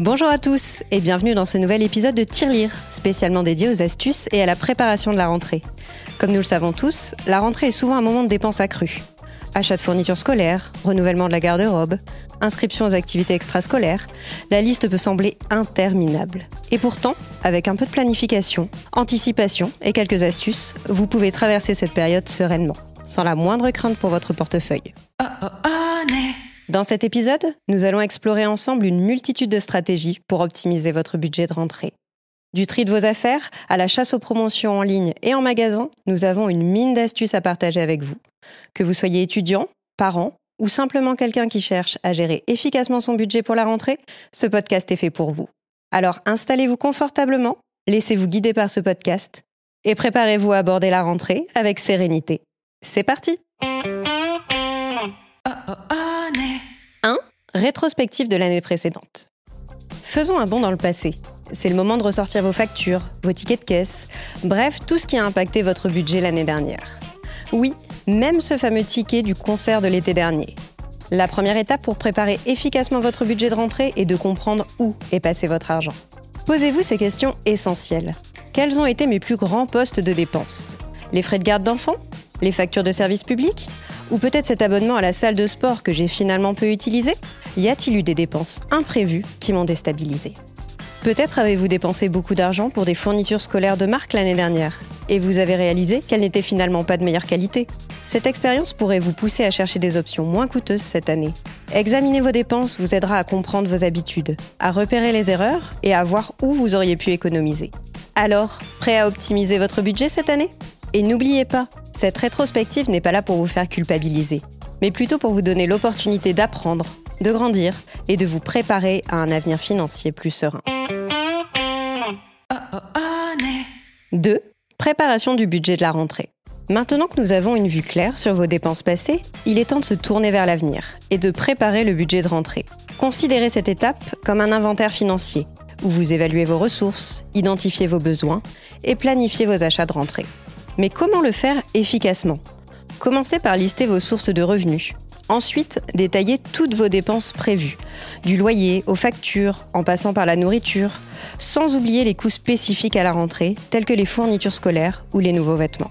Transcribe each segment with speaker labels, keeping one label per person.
Speaker 1: Bonjour à tous et bienvenue dans ce nouvel épisode de Tirelire, spécialement dédié aux astuces et à la préparation de la rentrée. Comme nous le savons tous, la rentrée est souvent un moment de dépenses accrues. Achat de fournitures scolaires, renouvellement de la garde-robe, inscription aux activités extrascolaires, la liste peut sembler interminable. Et pourtant, avec un peu de planification, anticipation et quelques astuces, vous pouvez traverser cette période sereinement, sans la moindre crainte pour votre portefeuille. Oh, oh, oh, dans cet épisode, nous allons explorer ensemble une multitude de stratégies pour optimiser votre budget de rentrée. Du tri de vos affaires à la chasse aux promotions en ligne et en magasin, nous avons une mine d'astuces à partager avec vous. Que vous soyez étudiant, parent ou simplement quelqu'un qui cherche à gérer efficacement son budget pour la rentrée, ce podcast est fait pour vous. Alors installez-vous confortablement, laissez-vous guider par ce podcast et préparez-vous à aborder la rentrée avec sérénité. C'est parti 1. Rétrospective de l'année précédente. Faisons un bond dans le passé. C'est le moment de ressortir vos factures, vos tickets de caisse, bref, tout ce qui a impacté votre budget l'année dernière. Oui, même ce fameux ticket du concert de l'été dernier. La première étape pour préparer efficacement votre budget de rentrée est de comprendre où est passé votre argent. Posez-vous ces questions essentielles. Quels ont été mes plus grands postes de dépenses? Les frais de garde d'enfants? Les factures de services publics ou peut-être cet abonnement à la salle de sport que j'ai finalement peu utilisé? Y a-t-il eu des dépenses imprévues qui m'ont déstabilisé Peut-être avez-vous dépensé beaucoup d'argent pour des fournitures scolaires de marque l'année dernière et vous avez réalisé qu'elles n'étaient finalement pas de meilleure qualité. Cette expérience pourrait vous pousser à chercher des options moins coûteuses cette année. Examiner vos dépenses vous aidera à comprendre vos habitudes, à repérer les erreurs et à voir où vous auriez pu économiser. Alors, prêt à optimiser votre budget cette année? Et n'oubliez pas, cette rétrospective n'est pas là pour vous faire culpabiliser, mais plutôt pour vous donner l'opportunité d'apprendre, de grandir et de vous préparer à un avenir financier plus serein. 2. Préparation du budget de la rentrée. Maintenant que nous avons une vue claire sur vos dépenses passées, il est temps de se tourner vers l'avenir et de préparer le budget de rentrée. Considérez cette étape comme un inventaire financier, où vous évaluez vos ressources, identifiez vos besoins et planifiez vos achats de rentrée. Mais comment le faire efficacement? Commencez par lister vos sources de revenus. Ensuite, détaillez toutes vos dépenses prévues, du loyer aux factures, en passant par la nourriture, sans oublier les coûts spécifiques à la rentrée, tels que les fournitures scolaires ou les nouveaux vêtements.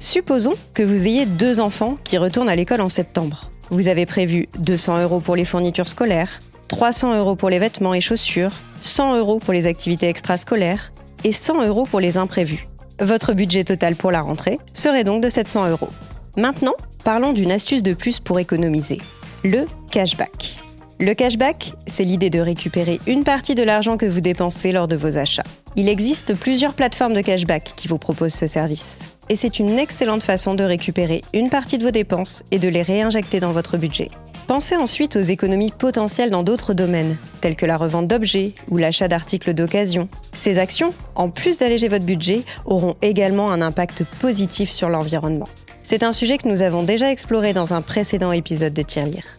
Speaker 1: Supposons que vous ayez deux enfants qui retournent à l'école en septembre. Vous avez prévu 200 euros pour les fournitures scolaires, 300 euros pour les vêtements et chaussures, 100 euros pour les activités extrascolaires et 100 euros pour les imprévus. Votre budget total pour la rentrée serait donc de 700 euros. Maintenant, parlons d'une astuce de plus pour économiser. Le cashback. Le cashback, c'est l'idée de récupérer une partie de l'argent que vous dépensez lors de vos achats. Il existe plusieurs plateformes de cashback qui vous proposent ce service. Et c'est une excellente façon de récupérer une partie de vos dépenses et de les réinjecter dans votre budget. Pensez ensuite aux économies potentielles dans d'autres domaines, tels que la revente d'objets ou l'achat d'articles d'occasion. Ces actions, en plus d'alléger votre budget, auront également un impact positif sur l'environnement. C'est un sujet que nous avons déjà exploré dans un précédent épisode de Tirelire.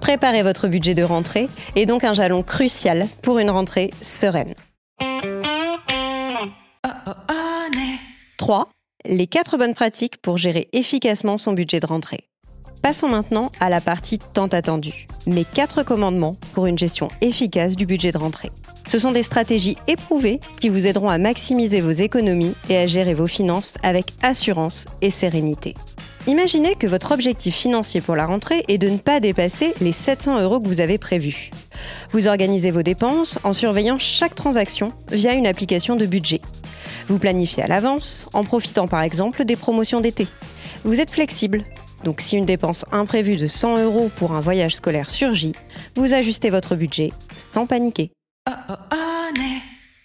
Speaker 1: Préparez votre budget de rentrée est donc un jalon crucial pour une rentrée sereine. 3. Les 4 bonnes pratiques pour gérer efficacement son budget de rentrée. Passons maintenant à la partie tant attendue, mes quatre commandements pour une gestion efficace du budget de rentrée. Ce sont des stratégies éprouvées qui vous aideront à maximiser vos économies et à gérer vos finances avec assurance et sérénité. Imaginez que votre objectif financier pour la rentrée est de ne pas dépasser les 700 euros que vous avez prévus. Vous organisez vos dépenses en surveillant chaque transaction via une application de budget. Vous planifiez à l'avance en profitant par exemple des promotions d'été. Vous êtes flexible donc si une dépense imprévue de 100 euros pour un voyage scolaire surgit, vous ajustez votre budget sans paniquer.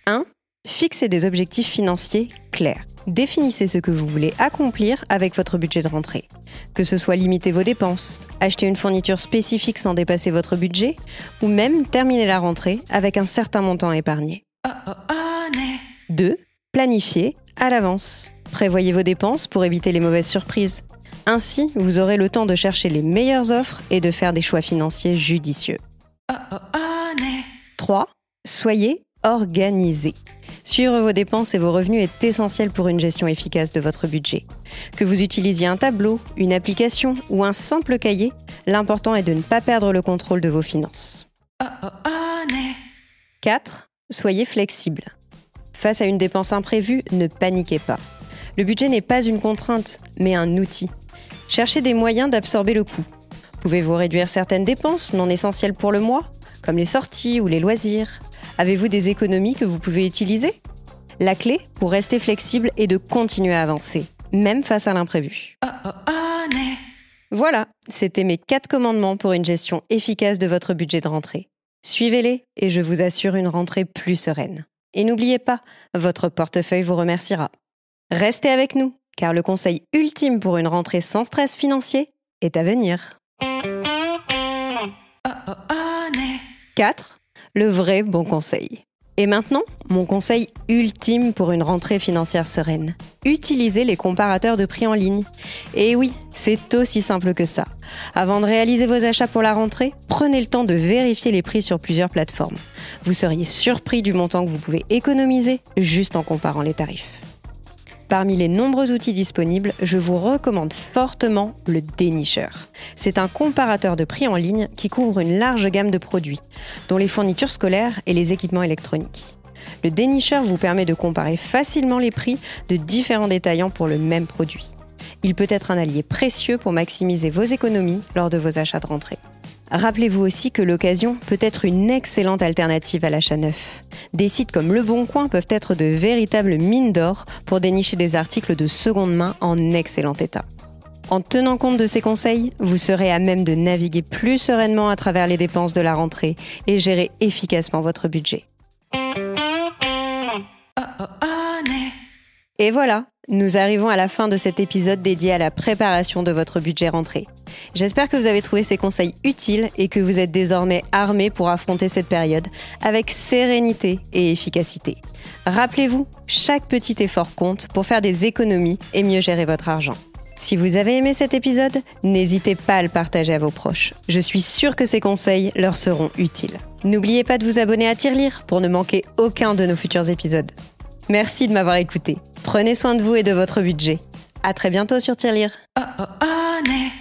Speaker 1: 1. Fixez des objectifs financiers clairs. Définissez ce que vous voulez accomplir avec votre budget de rentrée. Que ce soit limiter vos dépenses, acheter une fourniture spécifique sans dépasser votre budget, ou même terminer la rentrée avec un certain montant épargné. 2. Planifiez à l'avance. Prévoyez vos dépenses pour éviter les mauvaises surprises. Ainsi, vous aurez le temps de chercher les meilleures offres et de faire des choix financiers judicieux. 3. Soyez organisé. Suivre vos dépenses et vos revenus est essentiel pour une gestion efficace de votre budget. Que vous utilisiez un tableau, une application ou un simple cahier, l'important est de ne pas perdre le contrôle de vos finances. 4. Soyez flexible. Face à une dépense imprévue, ne paniquez pas. Le budget n'est pas une contrainte, mais un outil. Cherchez des moyens d'absorber le coût. Pouvez-vous réduire certaines dépenses non essentielles pour le mois, comme les sorties ou les loisirs? Avez-vous des économies que vous pouvez utiliser? La clé pour rester flexible est de continuer à avancer, même face à l'imprévu. Voilà, c'était mes 4 commandements pour une gestion efficace de votre budget de rentrée. Suivez-les et je vous assure une rentrée plus sereine. Et n'oubliez pas, votre portefeuille vous remerciera. Restez avec nous, car le conseil ultime pour une rentrée sans stress financier est à venir. 4. Le vrai bon conseil. Et maintenant, mon conseil ultime pour une rentrée financière sereine. Utilisez les comparateurs de prix en ligne. Et oui, c'est aussi simple que ça. Avant de réaliser vos achats pour la rentrée, prenez le temps de vérifier les prix sur plusieurs plateformes. Vous seriez surpris du montant que vous pouvez économiser juste en comparant les tarifs. Parmi les nombreux outils disponibles, je vous recommande fortement le dénicheur. C'est un comparateur de prix en ligne qui couvre une large gamme de produits, dont les fournitures scolaires et les équipements électroniques. Le dénicheur vous permet de comparer facilement les prix de différents détaillants pour le même produit. Il peut être un allié précieux pour maximiser vos économies lors de vos achats de rentrée. Rappelez-vous aussi que l'occasion peut être une excellente alternative à l'achat neuf. Des sites comme Le Bon Coin peuvent être de véritables mines d'or pour dénicher des articles de seconde main en excellent état. En tenant compte de ces conseils, vous serez à même de naviguer plus sereinement à travers les dépenses de la rentrée et gérer efficacement votre budget. Et voilà, nous arrivons à la fin de cet épisode dédié à la préparation de votre budget rentrée. J'espère que vous avez trouvé ces conseils utiles et que vous êtes désormais armé pour affronter cette période avec sérénité et efficacité. Rappelez-vous, chaque petit effort compte pour faire des économies et mieux gérer votre argent. Si vous avez aimé cet épisode, n'hésitez pas à le partager à vos proches. Je suis sûre que ces conseils leur seront utiles. N'oubliez pas de vous abonner à Tirelire pour ne manquer aucun de nos futurs épisodes. Merci de m'avoir écouté. Prenez soin de vous et de votre budget. À très bientôt sur Tirelire. Oh, oh, oh,